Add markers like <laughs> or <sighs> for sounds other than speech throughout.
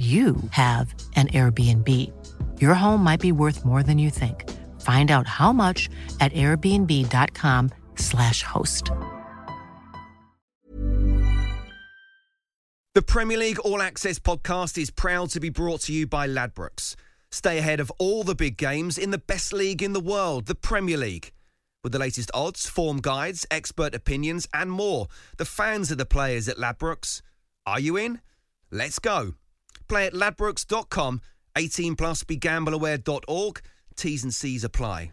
you have an Airbnb. Your home might be worth more than you think. Find out how much at airbnb.com/slash host. The Premier League All Access podcast is proud to be brought to you by Ladbrokes. Stay ahead of all the big games in the best league in the world, the Premier League. With the latest odds, form guides, expert opinions, and more, the fans are the players at Ladbrokes. Are you in? Let's go. Play at ladbrokes.com. 18 plus begambleaware.org. T's and C's apply.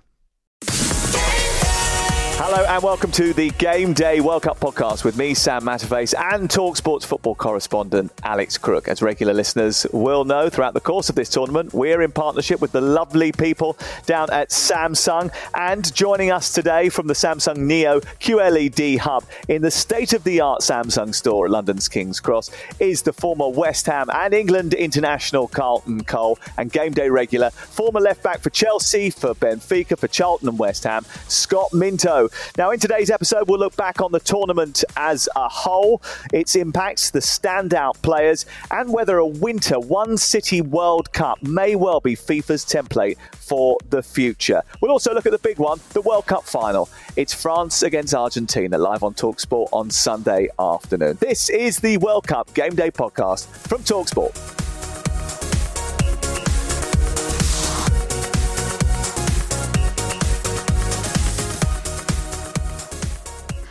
Hello and welcome to the Game Day World Cup podcast with me, Sam Matterface, and Talksport's football correspondent Alex Crook. As regular listeners will know, throughout the course of this tournament, we're in partnership with the lovely people down at Samsung. And joining us today from the Samsung Neo QLED hub in the state of the art Samsung store at London's King's Cross is the former West Ham and England international Carlton Cole and Game Day regular, former left back for Chelsea, for Benfica, for Charlton and West Ham, Scott Minto. Now, in today's episode, we'll look back on the tournament as a whole, its impacts, the standout players, and whether a winter One City World Cup may well be FIFA's template for the future. We'll also look at the big one, the World Cup final. It's France against Argentina, live on Talksport on Sunday afternoon. This is the World Cup Game Day podcast from Talksport.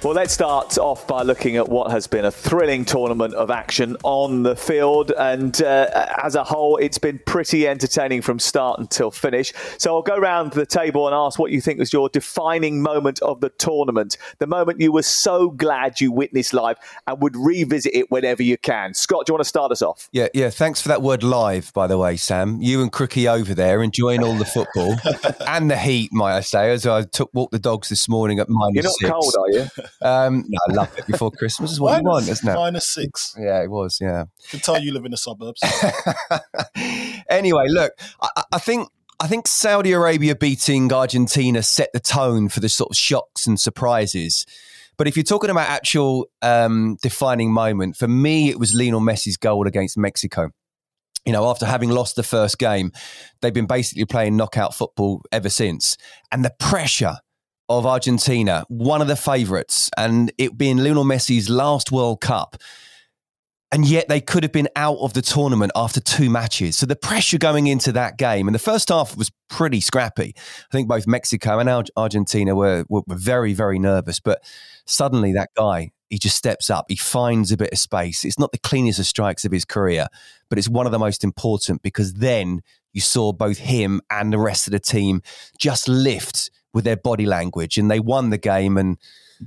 Well, let's start off by looking at what has been a thrilling tournament of action on the field. And uh, as a whole, it's been pretty entertaining from start until finish. So I'll go around the table and ask what you think was your defining moment of the tournament, the moment you were so glad you witnessed live and would revisit it whenever you can. Scott, do you want to start us off? Yeah, yeah. Thanks for that word live, by the way, Sam. You and Crookie over there enjoying all the football <laughs> and the heat, might I say, as I took walk the dogs this morning at minus You're not six. cold, are you? <laughs> Um, <laughs> no, I love it. Before Christmas is what you want, isn't it? Minus six. Yeah, it was. Yeah. Can tell you live in the suburbs. <laughs> anyway, look, I, I think I think Saudi Arabia beating Argentina set the tone for the sort of shocks and surprises. But if you're talking about actual um, defining moment, for me, it was Lionel Messi's goal against Mexico. You know, after having lost the first game, they've been basically playing knockout football ever since. And the pressure of Argentina, one of the favourites, and it being Lionel Messi's last World Cup. And yet they could have been out of the tournament after two matches. So the pressure going into that game, and the first half was pretty scrappy. I think both Mexico and Argentina were, were very, very nervous. But suddenly that guy, he just steps up. He finds a bit of space. It's not the cleanest of strikes of his career, but it's one of the most important because then you saw both him and the rest of the team just lift with their body language, and they won the game. And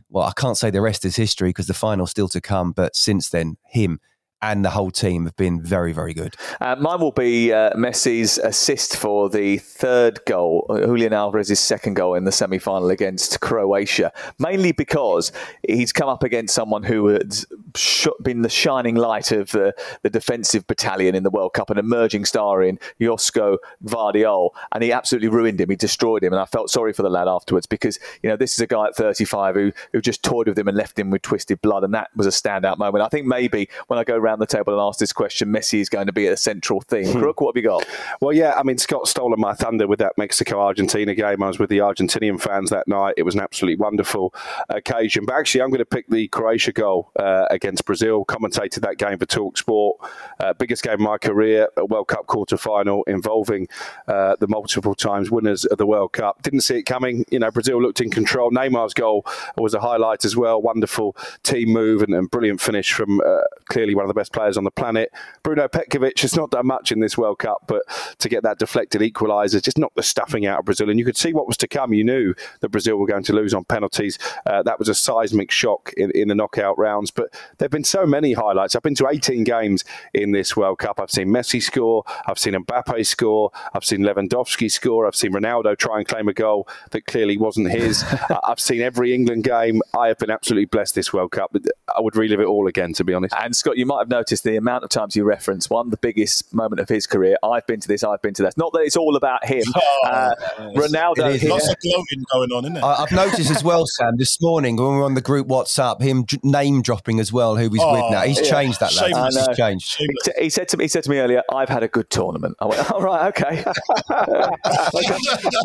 well, I can't say the rest is history because the final's still to come. But since then, him and the whole team have been very, very good. Uh, mine will be uh, Messi's assist for the third goal, uh, Julian Alvarez's second goal in the semi final against Croatia, mainly because he's come up against someone who has been the shining light of the, the defensive battalion in the World Cup, an emerging star in Josko Gvardiol, and he absolutely ruined him. He destroyed him, and I felt sorry for the lad afterwards because, you know, this is a guy at 35 who, who just toyed with him and left him with twisted blood, and that was a standout moment. I think maybe when I go around around the table and ask this question, Messi is going to be a central theme. Hmm. Crook, what have you got? Well, yeah, I mean, Scott stolen my thunder with that Mexico Argentina game. I was with the Argentinian fans that night. It was an absolutely wonderful occasion. But actually, I'm going to pick the Croatia goal uh, against Brazil. Commentated that game for Talksport. Uh, biggest game of my career, a World Cup quarter final involving uh, the multiple times winners of the World Cup. Didn't see it coming. You know, Brazil looked in control. Neymar's goal was a highlight as well. Wonderful team move and, and brilliant finish from uh, clearly one of the best players on the planet. Bruno Petkovic has not done much in this World Cup, but to get that deflected equaliser just knocked the stuffing out of Brazil. And you could see what was to come. You knew that Brazil were going to lose on penalties. Uh, that was a seismic shock in, in the knockout rounds. But there have been so many highlights. I've been to 18 games in this World Cup. I've seen Messi score. I've seen Mbappe score. I've seen Lewandowski score. I've seen Ronaldo try and claim a goal that clearly wasn't his. <laughs> I've seen every England game. I have been absolutely blessed this World Cup. I would relive it all again, to be honest. And Scott, you might have noticed the amount of times you reference one, the biggest moment of his career. I've been to this, I've been to that. Not that it's all about him. <laughs> Oh, uh, Ronaldo. Here. Lots of gloating going on, isn't it? I, have noticed as well, Sam, this morning when we were on the group WhatsApp, him name dropping as well, who he's oh, with now. He's yeah. changed that, lad. He's changed. He, he, said to me, he said to me earlier, I've had a good tournament. I went, <laughs> all right, okay.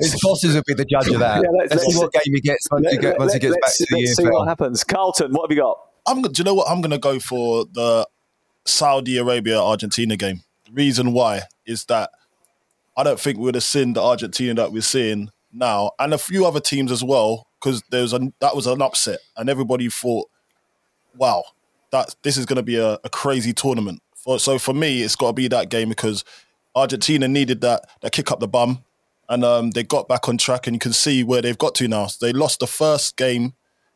His bosses will be the judge of that. Yeah, let's, let's, let's see what game he gets once, let, he, get, once let, he gets back to the Let's see what happens. Carlton, what have you got? I'm. Do you know what? I'm going to go for the Saudi Arabia Argentina game. The reason why is that I don't think we would have seen the Argentina that we're seeing now, and a few other teams as well, because there was a that was an upset, and everybody thought, "Wow, that this is going to be a, a crazy tournament." So for me, it's got to be that game because Argentina needed that that kick up the bum, and um, they got back on track, and you can see where they've got to now. So they lost the first game,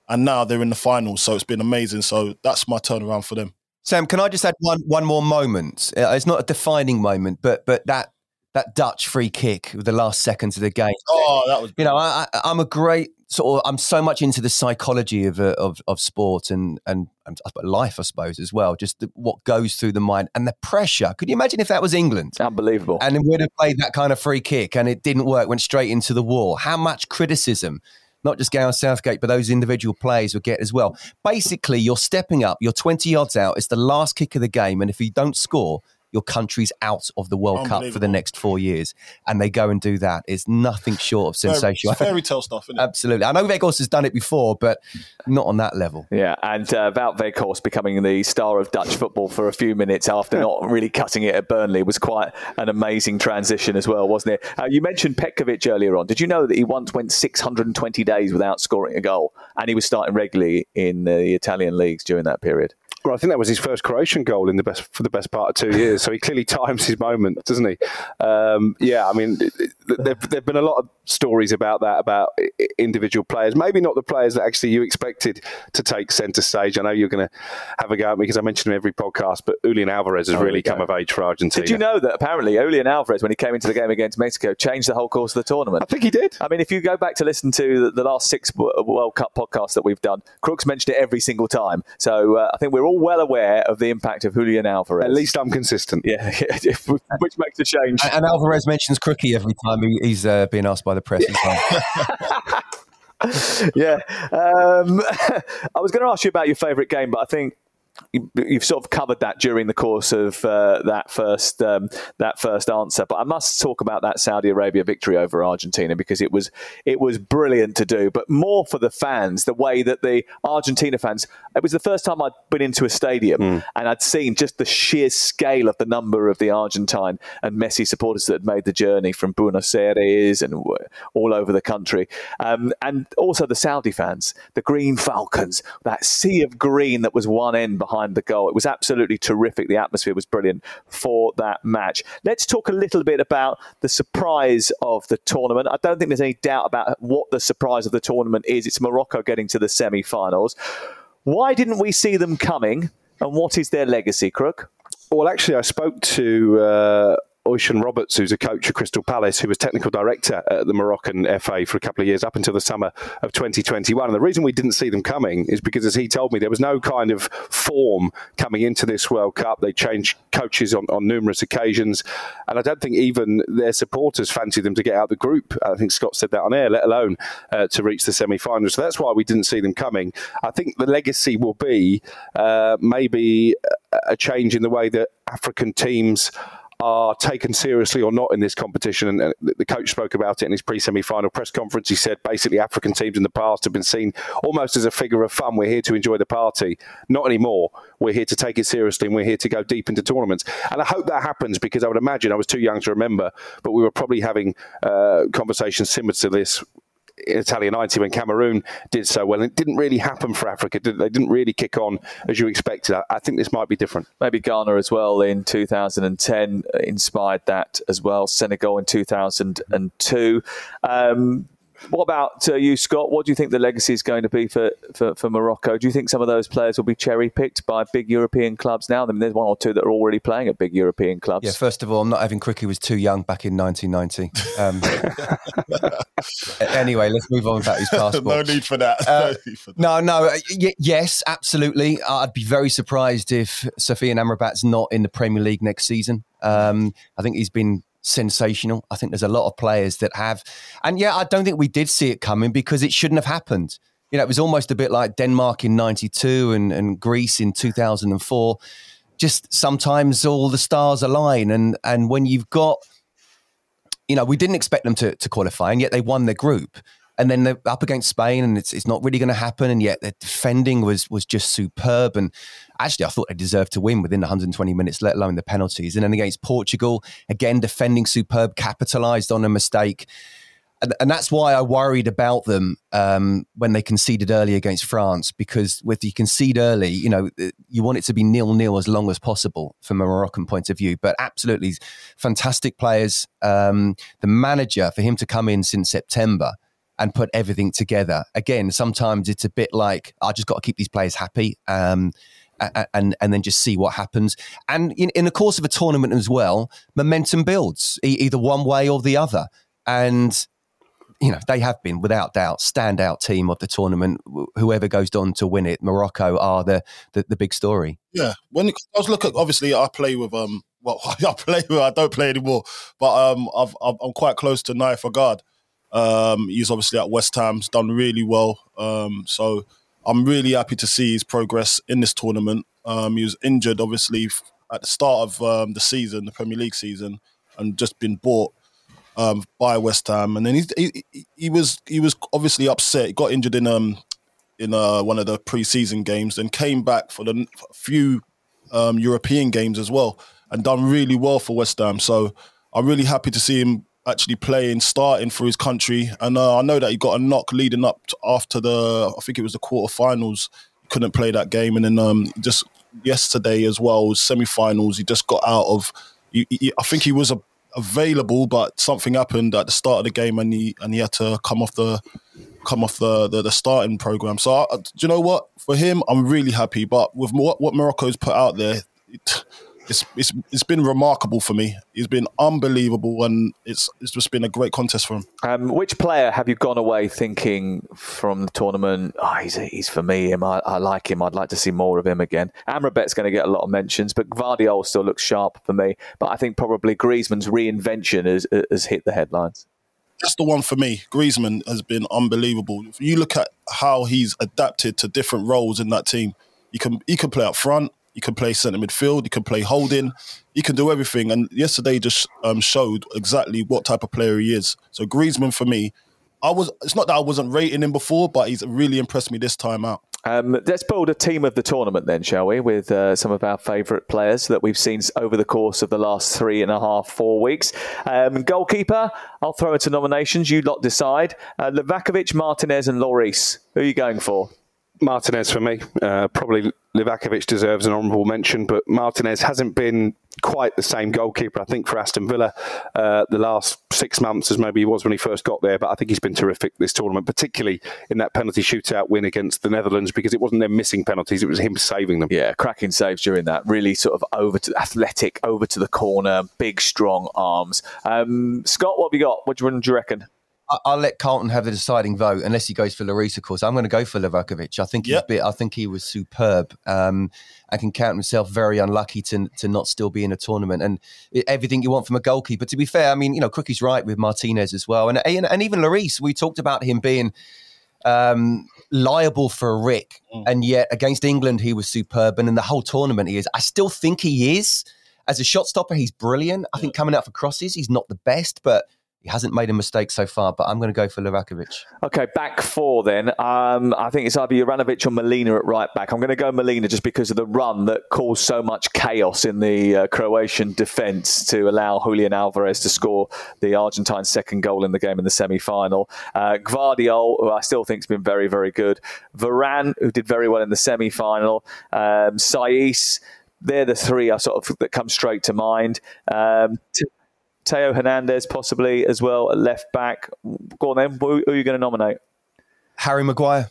and now they're in the finals. So it's been amazing. So that's my turnaround for them. Sam, can I just add one one more moment? Uh, it's not a defining moment, but but that that Dutch free kick with the last seconds of the game. Oh, that was. You know, I, am a great sort of. I'm so much into the psychology of uh, of, of sport and, and and life, I suppose, as well. Just the, what goes through the mind and the pressure. Could you imagine if that was England? Unbelievable. And we'd have played that kind of free kick and it didn't work, went straight into the wall. How much criticism? Not just Gareth Southgate, but those individual players will get as well. Basically, you're stepping up, you're 20 yards out, it's the last kick of the game, and if you don't score, your country's out of the World Cup for the next four years, and they go and do that. It's nothing short of sensational. Fairy, fairy tale stuff, Absolutely. I know Weghorst has done it before, but not on that level. Yeah, and uh, about Weghorst becoming the star of Dutch football for a few minutes after not really cutting it at Burnley was quite an amazing transition as well, wasn't it? Uh, you mentioned Petkovic earlier on. Did you know that he once went 620 days without scoring a goal, and he was starting regularly in the Italian leagues during that period? Well, I think that was his first Croatian goal in the best for the best part of two years. So he clearly <laughs> times his moment, doesn't he? Um, yeah, I mean, there've, there've been a lot of stories about that about individual players. Maybe not the players that actually you expected to take centre stage. I know you're going to have a go at me because I mentioned him every podcast, but Julian Alvarez has oh, really come of age for Argentina. Did you know that apparently Julian Alvarez, when he came into the game against Mexico, changed the whole course of the tournament? I think he did. I mean, if you go back to listen to the last six World Cup podcasts that we've done, Crooks mentioned it every single time. So uh, I think we're all well aware of the impact of Julian Alvarez. At least I'm consistent. Yeah, <laughs> which makes a change. And, Alvarez mentions Crookie every time he's uh, being asked by the press as <laughs> yeah. Um, <laughs> I was going to ask you about your favourite game, but I think you've sort of covered that during the course of uh, that first um, that first answer. But I must talk about that Saudi Arabia victory over Argentina because it was it was brilliant to do. But more for the fans, the way that the Argentina fans. It was the first time I'd been into a stadium mm. and I'd seen just the sheer scale of the number of the Argentine and Messi supporters that had made the journey from Buenos Aires and all over the country, um, and also the Saudi fans, the Green Falcons, that sea of green that was one end behind the goal. It was absolutely terrific. The atmosphere was brilliant for that match. Let's talk a little bit about the surprise of the tournament. I don't think there's any doubt about what the surprise of the tournament is. It's Morocco getting to the semi finals. Why didn't we see them coming? And what is their legacy, Crook? Well, actually, I spoke to uh, Osian Roberts, who's a coach at Crystal Palace, who was technical director at the Moroccan FA for a couple of years up until the summer of 2021. And the reason we didn't see them coming is because, as he told me, there was no kind of form coming into this World Cup. They changed coaches on, on numerous occasions. And I don't think even their supporters fancied them to get out the group. I think Scott said that on air, let alone uh, to reach the semi finals. So that's why we didn't see them coming. I think the legacy will be uh, maybe a change in the way that African teams are taken seriously or not in this competition. And the coach spoke about it in his pre semi final press conference. He said basically African teams in the past have been seen almost as a figure of fun. We're here to enjoy the party. Not anymore. We're here to take it seriously and we're here to go deep into tournaments. And I hope that happens because I would imagine I was too young to remember, but we were probably having uh, conversations similar to this Italia 90 when Cameroon did so well. It didn't really happen for Africa. They didn't really kick on as you expected. I, I think this might be different. Maybe Ghana as well in 2010 inspired that as well. Senegal in 2002. Um, what about uh, you, Scott? What do you think the legacy is going to be for, for, for, Morocco? Do you think some of those players will be cherry picked by big European clubs now? I mean, there's one or two that are already playing at big European clubs. Yeah, first of all, I'm not having Crick, was too young back in 1990. Um, anyway, let's move on about his <laughs> passport. no need for that. Uh, no, for that. no, no uh, y- yes, absolutely. I'd be very surprised if Sofyan Amrabat's not in the Premier League next season. Um, I think he's been sensational. I think there's a lot of players that have. And yeah, I don't think we did see it coming because it shouldn't have happened. You know, it was almost a bit like Denmark in 92 and, and Greece in 2004. Just sometimes all the stars align. And, and when you've got, you know, we didn't expect them to, to qualify, and yet they won their group and then they're up against Spain, and it's it's not really going to happen. And yet their defending was was just superb. And actually, I thought they deserved to win within 120 minutes, let alone the penalties. And then against Portugal, again defending superb, capitalised on a mistake. And, and, that's why I worried about them um, when they conceded early against France, because with you concede early, you know, you want it to be nil nil as long as possible from a Moroccan point of view. But absolutely fantastic players. Um, the manager, for him to come in since September, and put everything together. Again, sometimes it's a bit like I just got to keep these players happy. Um, and and then just see what happens. And in, in the course of a tournament as well, momentum builds either one way or the other. And you know they have been without doubt standout team of the tournament. Whoever goes on to win it, Morocco are the the, the big story. Yeah, when I was looking, obviously I play with um. Well, <laughs> I play with. I don't play anymore, but um, I've, I'm quite close to Nayef Aguerd. Um, he's obviously at West Ham, he's done really well. Um, so I'm really happy to see his progress in this tournament. Um, he was injured, obviously, at the start of um, the season, the Premier League season, and just been bought um, by West Ham. And then he, he, he was he was obviously upset. He got injured in um in uh, one of the pre-season games, then came back for the few um, European games as well, and done really well for West Ham. So I'm really happy to see him actually playing, starting for his country. And uh, I know that he got a knock leading up after the, I think it was the quarterfinals. Couldn't play that game, and then um, just yesterday as well, semi-finals. He just got out of. He, he, I think he was a, available, but something happened at the start of the game, and he and he had to come off the come off the the, the starting program. So uh, do you know what? For him, I'm really happy. But with what what Morocco's put out there. It, it's, it's it's been remarkable for me. He's been unbelievable, and it's it's just been a great contest for him. Um, which player have you gone away thinking from the tournament? Oh, he's he's for me. Him, I, I like him. I'd like to see more of him again. Amrabat's going to get a lot of mentions, but Gvardiol still looks sharp for me. But I think probably Griezmann's reinvention has has hit the headlines. That's the one for me. Griezmann has been unbelievable. If you look at how he's adapted to different roles in that team, he can he can play up front. He can play centre midfield. He can play holding. He can do everything. And yesterday just um, showed exactly what type of player he is. So Griezmann for me, I was. It's not that I wasn't rating him before, but he's really impressed me this time out. Um, let's build a team of the tournament then, shall we? With uh, some of our favourite players that we've seen over the course of the last three and a half, four weeks. Um, goalkeeper, I'll throw into nominations. You lot decide. Uh, Livakovic, Martinez, and Lloris. Who are you going for? Martinez for me. Uh, probably Livakovic deserves an honourable mention, but Martinez hasn't been quite the same goalkeeper, I think, for Aston Villa uh, the last six months as maybe he was when he first got there. But I think he's been terrific this tournament, particularly in that penalty shootout win against the Netherlands, because it wasn't them missing penalties, it was him saving them. Yeah, cracking saves during that. Really sort of over to athletic, over to the corner, big, strong arms. Um, Scott, what have you got? What do you reckon? I'll let Carlton have the deciding vote unless he goes for Lloris, of course. I'm going to go for Livakovic. I think he's yep. bit, I think he was superb. Um, I can count himself very unlucky to to not still be in a tournament and everything you want from a goalkeeper. To be fair, I mean, you know, Crookie's right with Martinez as well, and and, and even Lloris. We talked about him being um, liable for a rick, mm. and yet against England he was superb, and in the whole tournament he is. I still think he is as a shot stopper. He's brilliant. I think coming out for crosses, he's not the best, but He hasn't made a mistake so far, but I'm going to go for Livakovic. Okay, back four then. Um, I think it's either Juranovic or Molina at right back. I'm going to go Molina just because of the run that caused so much chaos in the uh, Croatian defence to allow Julian Alvarez to score the Argentine second goal in the game in the semi final. Uh, Gvardiol, who I still think has been very, very good. Varane, who did very well in the semi final. Um, Saiss they're the three I sort of that come straight to mind. Um, Theo Hernandez possibly as well at left back. Go on then. Who, are you going to nominate? Harry Maguire.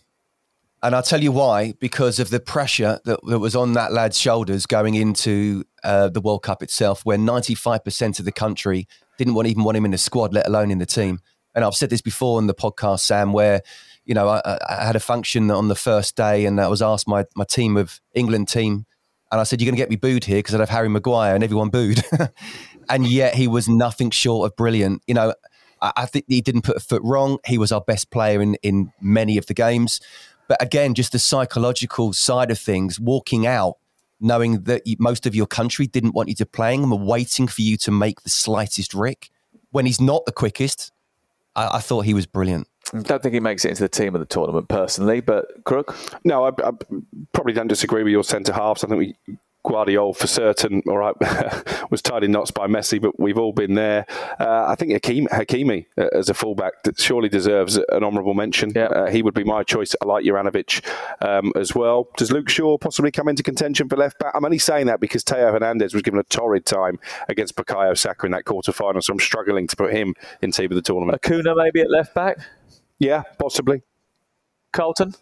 And I'll tell you why, because of the pressure that, that was on that lad's shoulders going into uh, the World Cup itself, where 95% of the country didn't want even want him in the squad, let alone in the team. And I've said this before on the podcast, Sam, where you know I, I had a function on the first day, and I was asked my my team of England team, and I said, "You're going to get me booed here because I'd have Harry Maguire," and everyone booed. <laughs> and yet he was nothing short of brilliant. You know, I, I think he didn't put a foot wrong. He was our best player in in many of the games. But again, just the psychological side of things, walking out knowing that most of your country didn't want you to play him and were waiting for you to make the slightest rick when he's not the quickest. I, I thought he was brilliant. I don't think he makes it into the team of the tournament personally, but Crook? No, I, I probably don't disagree with your centre halves. I think we Gvardiol for certain, all right, <laughs> was tied in knots by Messi, but we've all been there. Uh, I think Hakim, Hakimi uh, as a fullback surely deserves an honourable mention. Yeah. Uh, he would be my choice. I like Juranovic um, as well. Does Luke Shaw possibly come into contention for left back? I'm only saying that because Theo Hernandez was given a torrid time against Bukayo Saka in that quarter final, so I'm struggling to put him in team of the tournament. Acuna maybe at left back? Yeah, possibly. Carlton?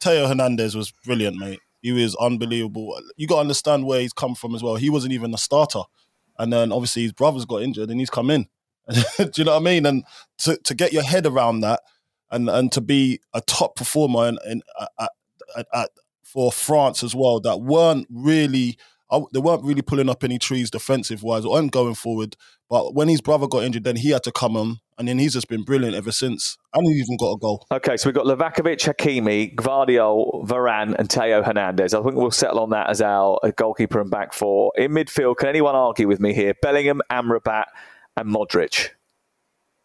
Theo Hernandez was brilliant, mate. He was unbelievable. You got to understand where he's come from as well. He wasn't even a starter, and then obviously his brothers got injured, and he's come in. <laughs> Do you know what I mean? And to, to get your head around that, and and to be a top performer in, in at, at, at, for France as well, that weren't really they weren't really pulling up any trees defensive wise or going forward. But when his brother got injured, then he had to come on, and then he's just been brilliant ever since. And he even got a goal. Okay, so we've got Livakovic, Hakimi, Gvardiol, Varane, and Theo Hernandez. I think we'll settle on that as our goalkeeper and back four. In midfield, can anyone argue with me here? Bellingham, Amrabat, and Modric.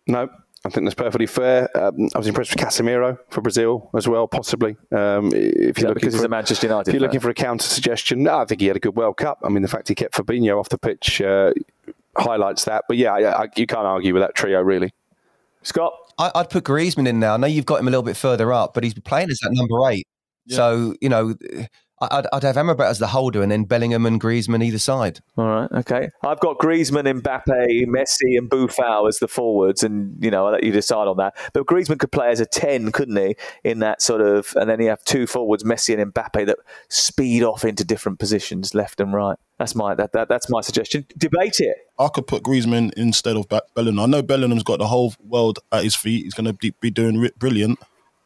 No, I think that's perfectly fair. Um, I was impressed with Casemiro for Brazil as well, possibly. Um, if you're because for, he's a Manchester United. If you're fan. looking for a counter suggestion, no, I think he had a good World Cup. I mean, the fact he kept Fabinho off the pitch uh, highlights that. But yeah, I, I, you can't argue with that trio, really. Scott? I, would put Griezmann in now. I know you've got him a little bit further up, but he's playing as that number eight. Yeah. So, you know, I'd, I'd have Amrabat as the holder and then Bellingham and Griezmann either side. All right, okay. I've got Griezmann, Mbappe, Messi, and Buffon as the forwards, and you know I'll let you decide on that. But Griezmann could play as a ten, couldn't he? In that sort of, and then you have two forwards, Messi and Mbappe, that speed off into different positions, left and right. That's my that, that that's my suggestion. Debate it. I could put Griezmann instead of Bellingham. I know Bellingham's got the whole world at his feet. He's going to be doing brilliant,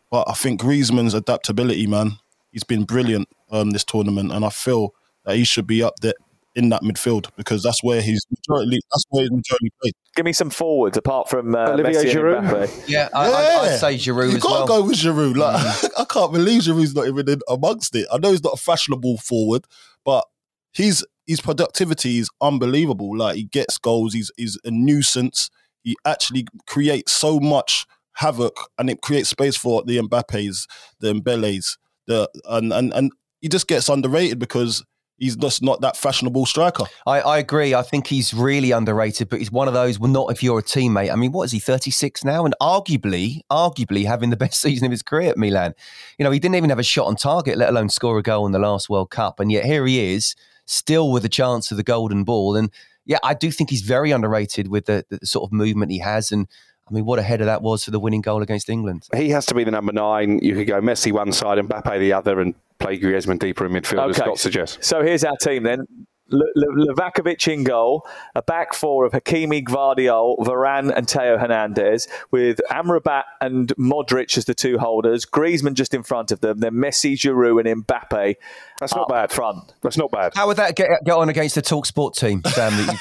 but I think Griezmann's adaptability, man he's been brilliant um, this tournament, and I feel that he should be up there in that midfield because that's where he's majority. That's where he's majority played. Give me some forwards apart from uh, Olivier Messi Giroud. Yeah, I, yeah. I, would say Giroud. You can't well. go with Giroud. Like mm. <laughs> I can't believe Giroud's not even in amongst it. I know he's not a fashionable forward, but he's his productivity is unbelievable. Like he gets goals. He's he's a nuisance. He actually creates so much havoc, and it creates space for the Mbappes, the Mbelles the and and and he just gets underrated because he's just not that fashionable striker. I, I agree. I think he's really underrated, but he's one of those. Well, not if you're a teammate. I mean, what is he? Thirty six now, and arguably, arguably having the best <laughs> season of his career at Milan. You know, he didn't even have a shot on target, let alone score a goal in the last World Cup, and yet here he is, still with a chance of the golden ball. And yeah, I do think he's very underrated with the, the sort of movement he has and I mean, what a header that was for the winning goal against England. He has to be the number nine. You could go Messi one side and Mbappe the other and play Griezmann deeper in midfield, okay. as Scott suggests. So here's our team then. Livakovic in goal, a back four of Hakimi, Gvardiol, Varane, and Theo Hernandez, with Amrabat and Modric as the two holders, Griezmann just in front of them, then Messi, Giroud, and Mbappe. That's not bad. Front. That's not bad. How would that get, get on against the Talk Sport team, Sam, that you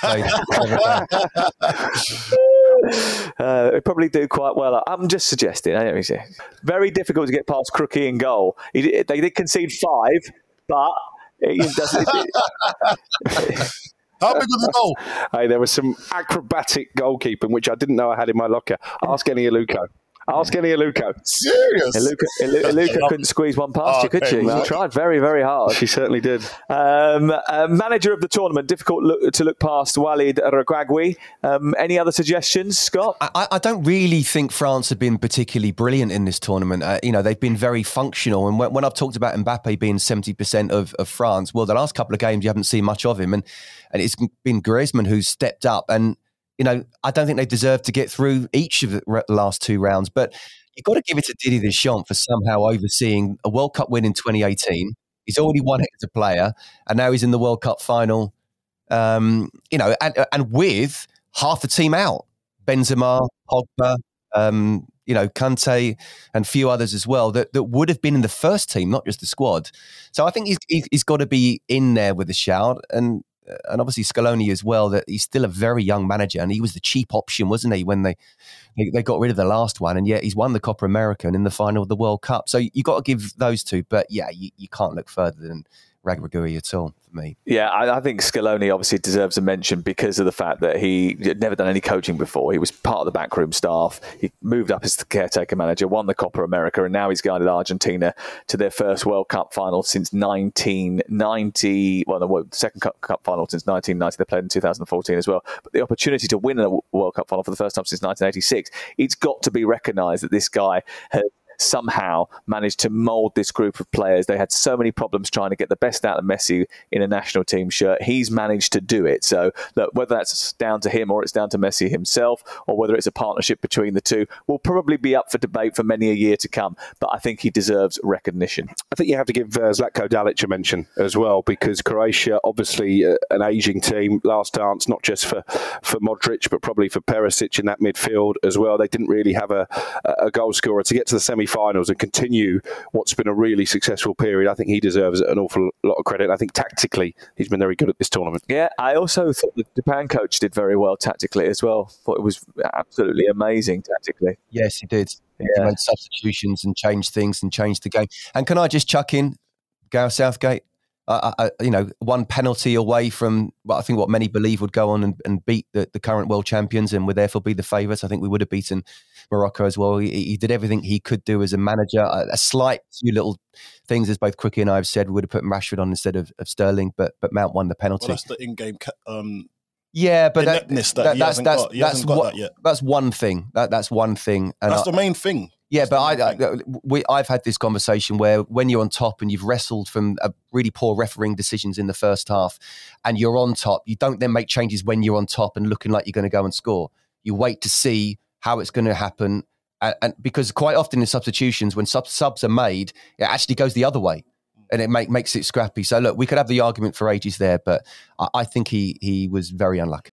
played? <laughs> <laughs> uh, they probably do quite well. I'm just suggesting. I don't know, very difficult to get past Crookie in goal. He, they did concede five, but it, does, it, How big was the goal? <laughs> hey, there was some acrobatic goalkeeping, which I didn't know I had in my locker. Ask Eni Aluko. Ask Eni Aluko. Serious? Iluka, Ilu- Iluka couldn't squeeze one past you, could Okay, she? She tried very, very hard. She certainly did. Um, uh, manager of the tournament, difficult look, to look past Walid Regragui. Um, any other suggestions, Scott? I, I don't really think France have been particularly brilliant in this tournament. Uh, you know, they've been very functional. And when, when I've talked about Mbappe being 70% of, of France, well, the last couple of games, you haven't seen much of him. And, and it's been Griezmann who's stepped up. And, you know, I don't think they deserve to get through each of the last two rounds. But you've got to give it to Didier Deschamps for somehow overseeing a World Cup win in 2018. He's already won it as a player. And now he's in the World Cup final, um, you know, and, and with half the team out. Benzema, Pogba, um, you know, Kante, and a few others as well that, that would have been in the first team, not just the squad. So I think he's he's, got to be in there with a shout, and and obviously Scaloni as well. That he's still a very young manager, and he was the cheap option, wasn't he, when they they, they got rid of the last one, and yet he's won the Copa American in the final of the World Cup. So you got to give those two, but yeah, you, you can't look further than Regragui at all for me. Yeah, I, I think Scaloni obviously deserves a mention because of the fact that he had never done any coaching before. He was part of the backroom staff. He moved up as the caretaker manager, won the Copa America, and now he's guided Argentina to their first World Cup final since 1990. Well, the second Cup, Cup final since 1990. They played in 2014 as well. But the opportunity to win a World Cup final for the first time since 1986, it's got to be recognised that this guy has somehow managed to mould this group of players. They had so many problems trying to get the best out of Messi in a national team shirt. He's managed to do it. So, look, whether that's down to him or it's down to Messi himself, or whether it's a partnership between the two, will probably be up for debate for many a year to come. But I think he deserves recognition. I think you have to give uh, Zlatko Dalic a mention as well because Croatia, obviously uh, an ageing team, last dance not just for for Modric but probably for Perisic in that midfield as well. They didn't really have a a goal scorer to get to the semi-finals and continue what's been a really successful period. I think he deserves an awful lot of credit. I think tactically he's been very good at this tournament. Yeah, I also thought the Japan coach did very well tactically as well. Thought it was absolutely amazing tactically. Yes, he did. He made substitutions and changed things and changed the game. And can I just chuck in Gareth Southgate? Uh, uh, you know, one penalty away from what I think what many believe would go on and, and beat the, the current world champions and would therefore be the favourites. I think we would have beaten Morocco as well. He, he did everything he could do as a manager. A, a slight few little things, as both Quickie and I have said, we would have put Rashford on instead of, of Sterling, but but Mount won the penalty. Well, that's the in-game um, yeah, but that, that, he that's that's that's what- that that's one thing. That that's one thing. And That's I- the main thing. Yeah, but I, I, we, I've had this conversation where when you're on top and you've wrestled from a really poor refereeing decisions in the first half, and you're on top, you don't then make changes when you're on top and looking like you're going to go and score. You wait to see how it's going to happen, and, and because quite often in substitutions, when sub, subs are made, it actually goes the other way, and it make, makes it scrappy. So look, we could have the argument for ages there, but I, I think he he was very unlucky.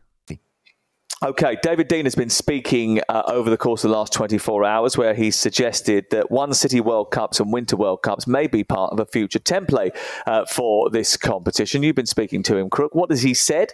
Okay, David Dein has been speaking uh, over the course of the last 24 hours where he's suggested that One City World Cups and Winter World Cups may be part of a future template uh, for this competition. You've been speaking to him, Crook. What has he said?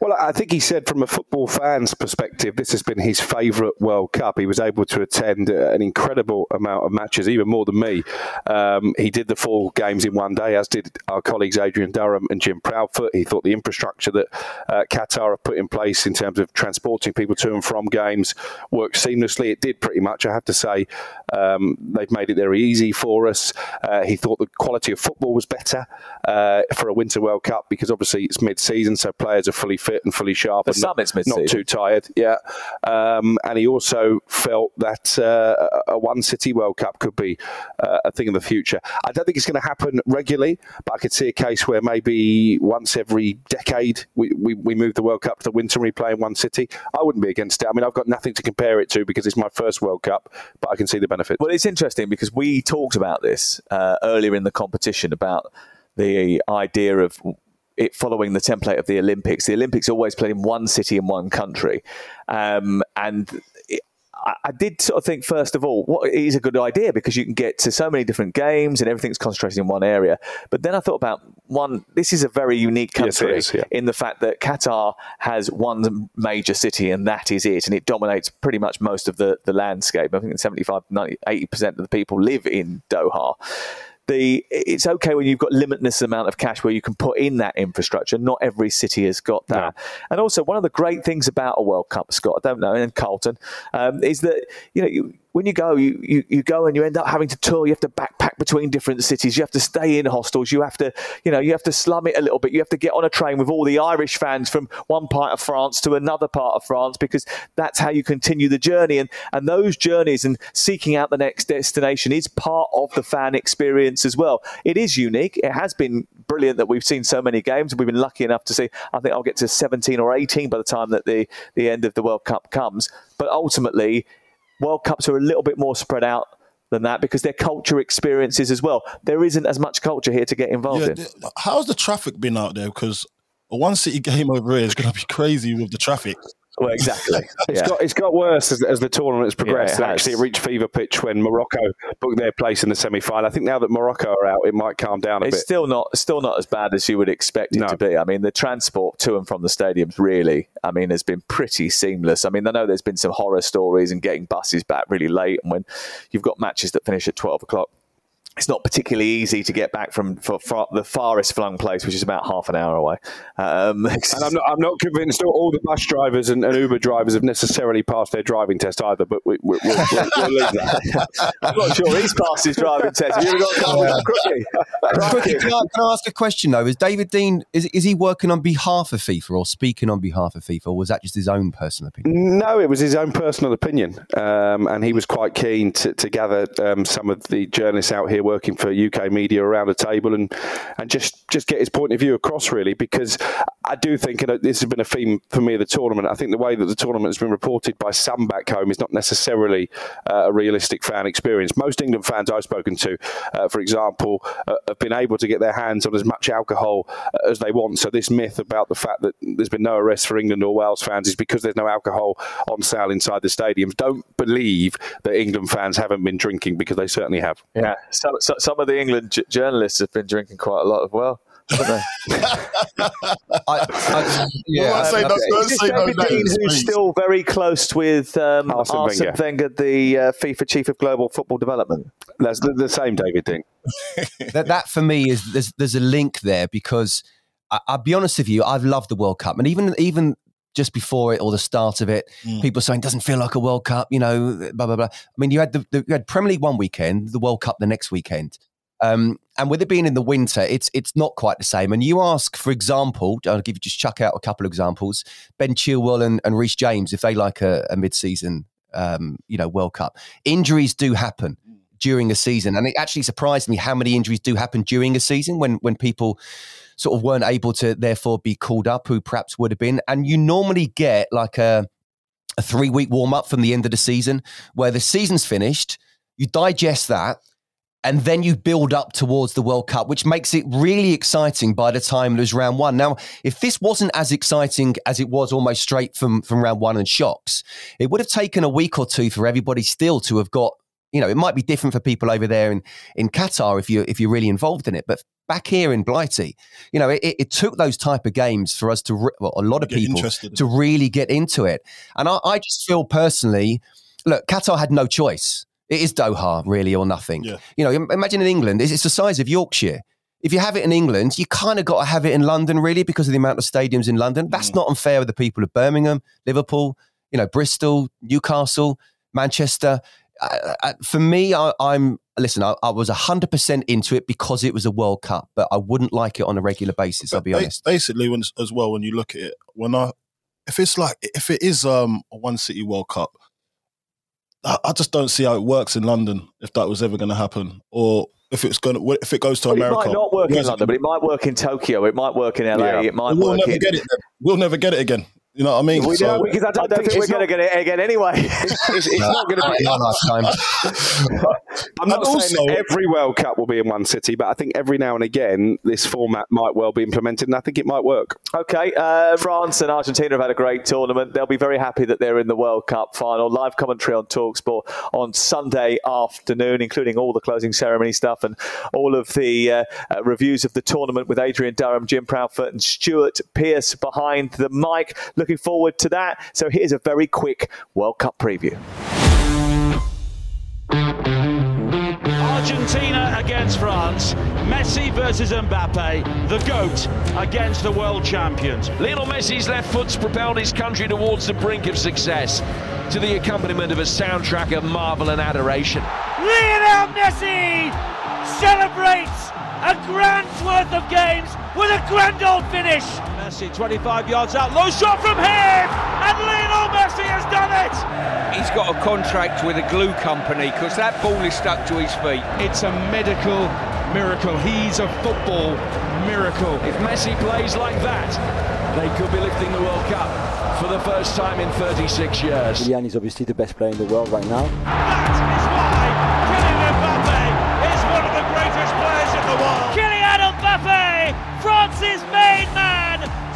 Well, I think he said from a football fan's perspective, this has been his favourite World Cup. He was able to attend an incredible amount of matches, even more than me. Um, he did the four games in one day, as did our colleagues Adrian Durham and Jim Proudfoot. He thought the infrastructure that uh, Qatar have put in place in terms of transporting people to and from games worked seamlessly. It did pretty much, I have to say. Um, they've made it very easy for us. Uh, he thought the quality of football was better uh, for a Winter World Cup because obviously it's mid season, so players are fully fit and fully sharp and not, not too tired. Yeah, um, and he also felt that uh, a one city World Cup could be uh, a thing of the future. I don't think it's going to happen regularly, but I could see a case where maybe once every decade we, we, we move the World Cup to the winter and we play in one city. I wouldn't be against it. I mean, I've got nothing to compare it to because it's my first World Cup, but I can see the benefits. Well, it's interesting because we talked about this uh, earlier in the competition about the idea of it following the template of the Olympics. The Olympics always played in one city in one country, um, and. It, I- did sort of think, first of all, what is a good idea because you can get to so many different games and everything's concentrated in one area. But then I thought about one, this is a very unique Yes, country is, yeah. in the fact that Qatar has one major city and that is it. And it dominates pretty much most of the, the landscape. I think 75, 90, 80% of the people live in Doha. The, it's okay when you've got limitless amount of cash where you can put in that infrastructure. Not every city has got that. And also, one of the great things about a World Cup, Scott, I don't know, and Carlton, um, is that you know you, when you go, you, you you go and you end up having to tour. You have to backpack between different cities. You have to stay in hostels. You have to you know you have to slum it a little bit. You have to get on a train with all the Irish fans from one part of France to another part of France because that's how you continue the journey. And and those journeys and seeking out the next destination is part of the fan experience as well. It is unique. It has been brilliant that we've seen so many games. We've been lucky enough to see. I think I'll get to 17 or 18 by the time that the the end of the World Cup comes. But ultimately, World Cups are a little bit more spread out than that because they're culture experiences as well. There isn't as much culture here to get involved Yeah, in. how's the traffic been out there? Because a one city <laughs> game over here is going to be crazy with the traffic. Well, <laughs> exactly. It's Yeah. got it's got worse as, as the tournament's progressed. Yeah, it. Actually, it reached fever pitch when Morocco booked their place in the semi final. I think now that Morocco are out, it might calm down a It's bit. still not still not as bad as you would expect it No. to be. I mean, the transport to and from the stadiums really, I mean, has been pretty seamless. I mean, I know there's been some horror stories and getting buses back really late, and when you've got matches that finish at twelve o'clock. It's not particularly easy to get back from for, for the farthest flung place, which is about half an hour away. Um, <laughs> and I'm not, I'm not convinced all, all the bus drivers and, and Uber drivers have necessarily passed their driving test either, but we, we, we'll, we'll, we'll leave that. <laughs> I'm not sure he's passed his driving test. Have you ever got a with a crookie? Crookie, can, I, can I ask a question though? Is David Dein is is he working on behalf of FIFA or speaking on behalf of FIFA, or was that just his own personal opinion? No, it was his own personal opinion, um, and he was quite keen to, to gather um, some of the journalists out here working for UK media around a table and and just just get his point of view across, really, because I do think, and this has been a theme for me of the tournament. I think the way that the tournament has been reported by some back home is not necessarily uh, a realistic fan experience. Most England fans I've spoken to, uh, for example, uh, have been able to get their hands on as much alcohol uh, as they want. So this myth about the fact that there's been no arrests for England or Wales fans is because there's no alcohol on sale inside the stadiums. Don't believe that England fans haven't been drinking because they certainly have. Yeah, so, so, some of the England j- journalists have been drinking quite a lot as well. haven't? <laughs> I, I, yeah, Well, I say I- no- Is don't this say no Dein, names, who's please. still very close with um, Arsene Arsene, Wenger. Wenger. the uh, FIFA chief of global football development? That's the, the same David thing. <laughs> that, that for me is there's there's a link there because I, I'll be honest with you, I've loved the World Cup, and even even just before it or the start of it, people saying doesn't feel like a World Cup, you know, blah blah blah. I mean, you had the, the you had Premier League one weekend, the World Cup the next weekend. Um, and with it being in the winter, it's it's not quite the same. And you ask, for example, I'll give you just chuck out a couple of examples: Ben Chilwell and, and Reece James, if they like a, a mid-season, um, you know, World Cup. Injuries do happen during a season. And it actually surprised me how many injuries do happen during a season when when people sort of weren't able to therefore be called up who perhaps would have been. And you normally get like a a three week warm up from the end of the season where the season's finished, you digest that, and then you build up towards the World Cup, which makes it really exciting by the time there's round one. Now, if this wasn't as exciting as it was almost straight from, from round one and shocks, it would have taken a week or two for everybody still to have got you know, it might be different for people over there in, in Qatar if you if you're really involved in it. But back here in Blighty, you know, it, it took those type of games for us to re- well, a lot of Get people interested. to really get into it. And I, I just feel personally, look, Qatar had no choice. It is Doha, really, or nothing. Yeah. You know, imagine in England, it's, it's the size of Yorkshire. If you have it in England, you kind of got to have it in London, really, because of the amount of stadiums in London. That's Mm. not unfair with the people of Birmingham, Liverpool, you know, Bristol, Newcastle, Manchester. I, I, for me, I, I'm listen. I, I was hundred percent into it because it was a World Cup, but I wouldn't like it on a regular basis. I'll be Ba- honest. Basically, when as well, when you look at it, when I, if it's like if it is um a one city World Cup, I, I just don't see how it works in London if that was ever going to happen, or if it's going to if it goes to Well, America. It might not work in London, but it might work in Tokyo. It might work in LA. Yeah. It might we'll work never in. get it. Then. We'll never get it again. You know what I mean? We So- don't, because I don't, I don't think think we're going to get it again anyway. It's, it's not going to be. Not last time. I'm not And saying also- every World Cup will be in one city, but I think every now and again this format might well be implemented, and I think it might work. Okay, uh, France and Argentina have had a great tournament. They'll be very happy that they're in the World Cup final. Live commentary on Talksport on Sunday afternoon, including all the closing ceremony stuff and all of the uh, uh, reviews of the tournament with Adrian Durham, Jim Proudfoot, and Stuart Pearce behind the mic. Looking forward to that. So here's a very quick World Cup preview. Argentina against France, Messi versus Mbappe, the GOAT against the world champions. Lionel Messi's left foot's propelled his country towards the brink of success to the accompaniment of a soundtrack of marvel and adoration. Lionel Messi celebrates a grand's worth of games with a grand old finish. Messi 25 yards out, low shot from him, and Lionel Messi has done it. He's got a contract with a glue company because that ball is stuck to his feet. It's a medical miracle. He's a football miracle. If Messi plays like that, they could be lifting the World Cup for the first time in 36 years. Kylian is obviously the best player in the world right now.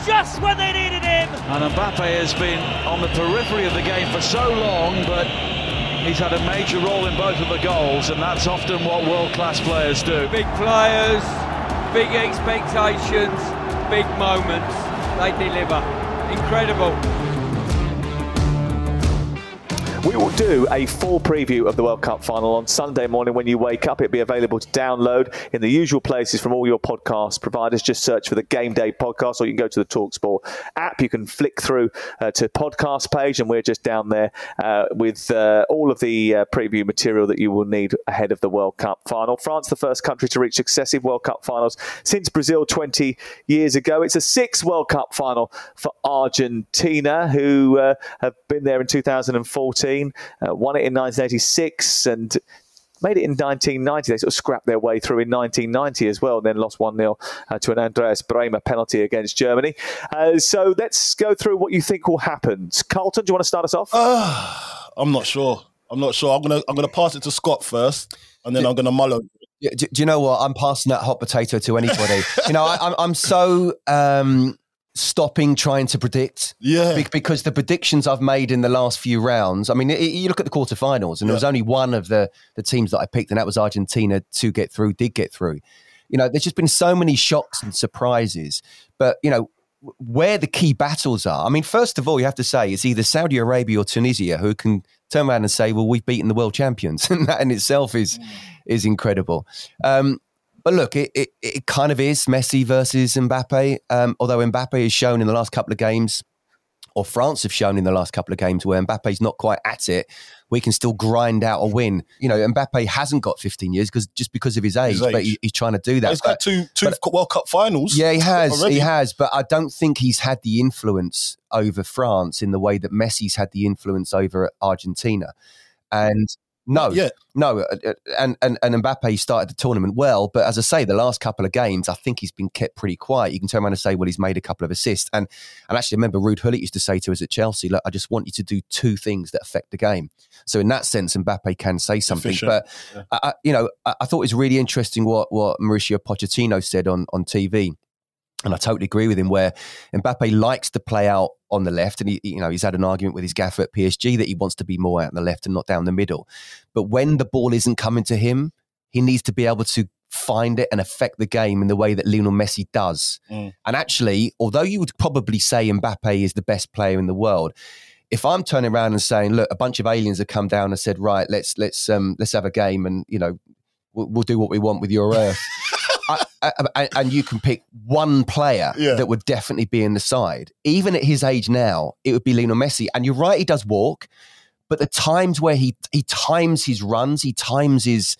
Just when they needed him. And Mbappe has been on the periphery of the game for so long, but he's had a major role in both of the goals, and that's often what world-class players do. Big players, big expectations, big moments. They deliver. Incredible. We will do a full preview of the World Cup final on Sunday morning when you wake up. It'll be available to download in the usual places from all your podcast providers. Just search for the Game Day podcast, or you can go to the Talksport app. You can flick through uh, to podcast page, and we're just down there uh, with uh, all of the uh, preview material that you will need ahead of the World Cup final. France, the first country to reach successive World Cup finals since Brazil 20 years ago. It's a sixth World Cup final for Argentina, who uh, have been there in 2014, uh, won it in 1986, and made it in 1990. They sort of scrapped their way through in 1990 as well, and then lost 1 0 uh, to an Andreas Brehme penalty against Germany. Uh, so let's go through what you think will happen. Carlton, do you want to start us off? Uh, <sighs> I'm not sure. I'm not sure. I'm gonna I'm gonna pass it to Scott first, and then I'm gonna mull over. Do, do you know what? I'm passing that hot potato to anybody. <laughs> you know, I, I'm I'm so um, stopping trying to predict. Yeah. Be- because the predictions I've made in the last few rounds. I mean, i you look at the quarterfinals, and there was only one of the the teams that I picked, and that was Argentina to get through. Did get through. You know, there's just been so many shocks and surprises. But you know, where the key battles are. I mean, first of all, you have to say it's either Saudi Arabia or Tunisia who can turn around and say, "Well, we've beaten the world champions," <laughs> and that in itself is is incredible. Um, but look, it, it, it kind of is Messi versus Mbappe. Um, although Mbappe has shown in the last couple of games, or France have shown in the last couple of games, where Mbappe's not quite at it, we can still grind out a win. You know, Mbappe hasn't got 15 years because just because of his age, His but he, he's trying to do that. He's got But- two two World Cup finals. yeah, he has. already. He has. But I don't think he's had the influence over France in the way that Messi's had the influence over Argentina. And No, Yeah. no, uh, uh, and, and and Mbappe started the tournament well, but as I say, the last couple of games, I think he's been kept pretty quiet. You can turn around and say, well, he's made a couple of assists, and and actually, I remember Ruud Gullit used to say to us at Chelsea, look, I just want you to do two things that affect the game. So in that sense, Mbappe can say something, Efficient. but Yeah. I- you know, I, I thought it was really interesting what what Mauricio Pochettino said on on TV. And I totally agree with him. Where Mbappe likes to play out on the left, and he, you know, he's had an argument with his gaffer at PSG that he wants to be more out on the left and not down the middle. But when the ball isn't coming to him, he needs to be able to find it and affect the game in the way that Lionel Messi does. Mm. And actually, although you would probably say Mbappe is the best player in the world, if I'm turning around and saying, "Look, a bunch of aliens have come down and said, right, let's let's um, let's have a game, and you know, we'll, we'll do what we want with your Earth," I, I, and you can pick one player Yeah. that would definitely be in the side, even at his age now, it would be Lionel Messi. And you're right, he does walk, but the times where he he times his runs, he times his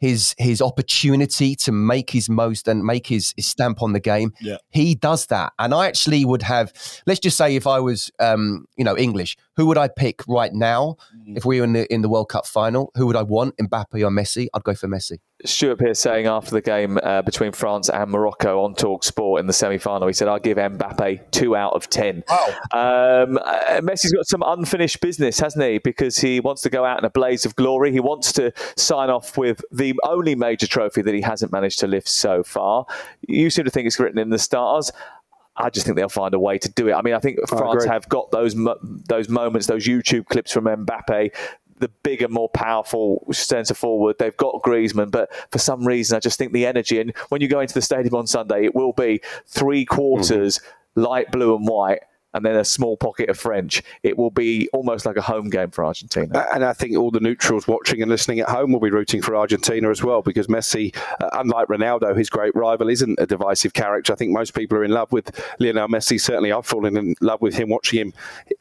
his his opportunity to make his most and make his, his stamp on the game. Yeah. He does that. And I actually would have, let's just say if I was um, you know, English, who would I pick right now if we were in the in the World Cup final? Who would I want? Mbappe or Messi? I'd go for Messi. Stuart Pearce saying after the game uh, between France and Morocco on Talk Sport in the semi final, he said, I'll give Mbappe two out of 10. Um, uh, Messi's got some unfinished business, hasn't he? Because he wants to go out in a blaze of glory. He wants to sign off with the only major trophy that he hasn't managed to lift so far. You seem to think it's written in the stars. I just think they'll find a way to do it. I mean, I think France agree. have got those mo- those moments, those YouTube clips from Mbappe, the bigger, more powerful centre forward. They've got Griezmann, but for some reason, I just think the energy. And when you go into the stadium on Sunday, it will be three quarters mm-hmm. light blue and white. And then a small pocket of French. It will be almost like a home game for Argentina. And I think all the neutrals watching and listening at home will be rooting for Argentina as well because Messi, uh, unlike Ronaldo, his great rival, isn't a divisive character. I think most people are in love with Lionel Messi. Certainly, I've fallen in love with him watching him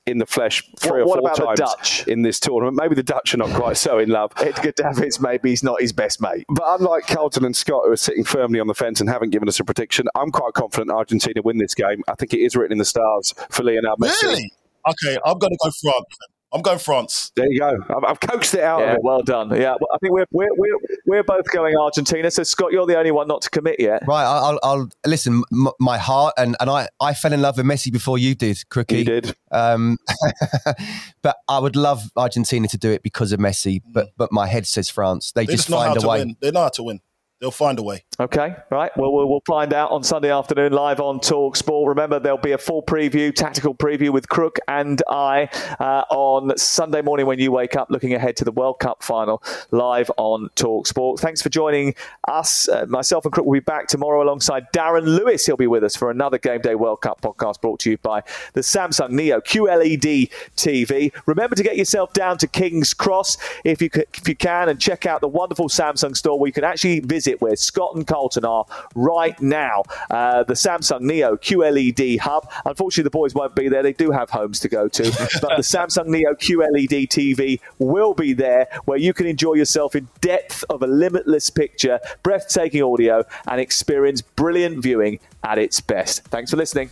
in the flesh three What- or four times Dutch? in this tournament. Maybe the Dutch are not quite so in love. <laughs> Edgar Davids, maybe he's not his best mate. But unlike Carlton and Scott, who are sitting firmly on the fence and haven't given us a prediction, I'm quite confident Argentina win this game. I think it is written in the stars for Lionel Messi. Really? Okay, I'm going to go France. I'm going France. There you go. I've, I've coaxed it out Yeah, of it. well done. Yeah, I think we're, we're, we're, we're both going Argentina. So, Scott, you're the only one not to commit yet. Right, I'll, I'll, I'll listen. M- my heart and, and I, I fell in love with Messi before you did, Crookie. You did. Um, <laughs> but I would love Argentina to do it because of Messi. But but my head says France. They, They just just find a way. win. They know how to win. They'll find a way. Okay, right. Well, we'll, we'll find out on Sunday afternoon live on Talk Sport. Remember, there'll be a full preview, tactical preview with Crook and I uh, on Sunday morning when you wake up, looking ahead to the World Cup final live on Talk Sport. Thanks for joining us. Uh, myself and Crook will be back tomorrow alongside Darren Lewis. He'll be with us for another Game Day World Cup podcast brought to you by the Samsung Neo QLED TV. Remember to get yourself down to King's Cross if you, if you can and check out the wonderful Samsung store where you can actually visit where Scott and Carlton are right now. Uh, the Samsung Neo QLED hub. Unfortunately, the boys won't be there. They do have homes to go to, <laughs> but the Samsung Neo QLED TV will be there where you can enjoy yourself in depth of a limitless picture, breathtaking audio, and experience brilliant viewing at its best. Thanks for listening.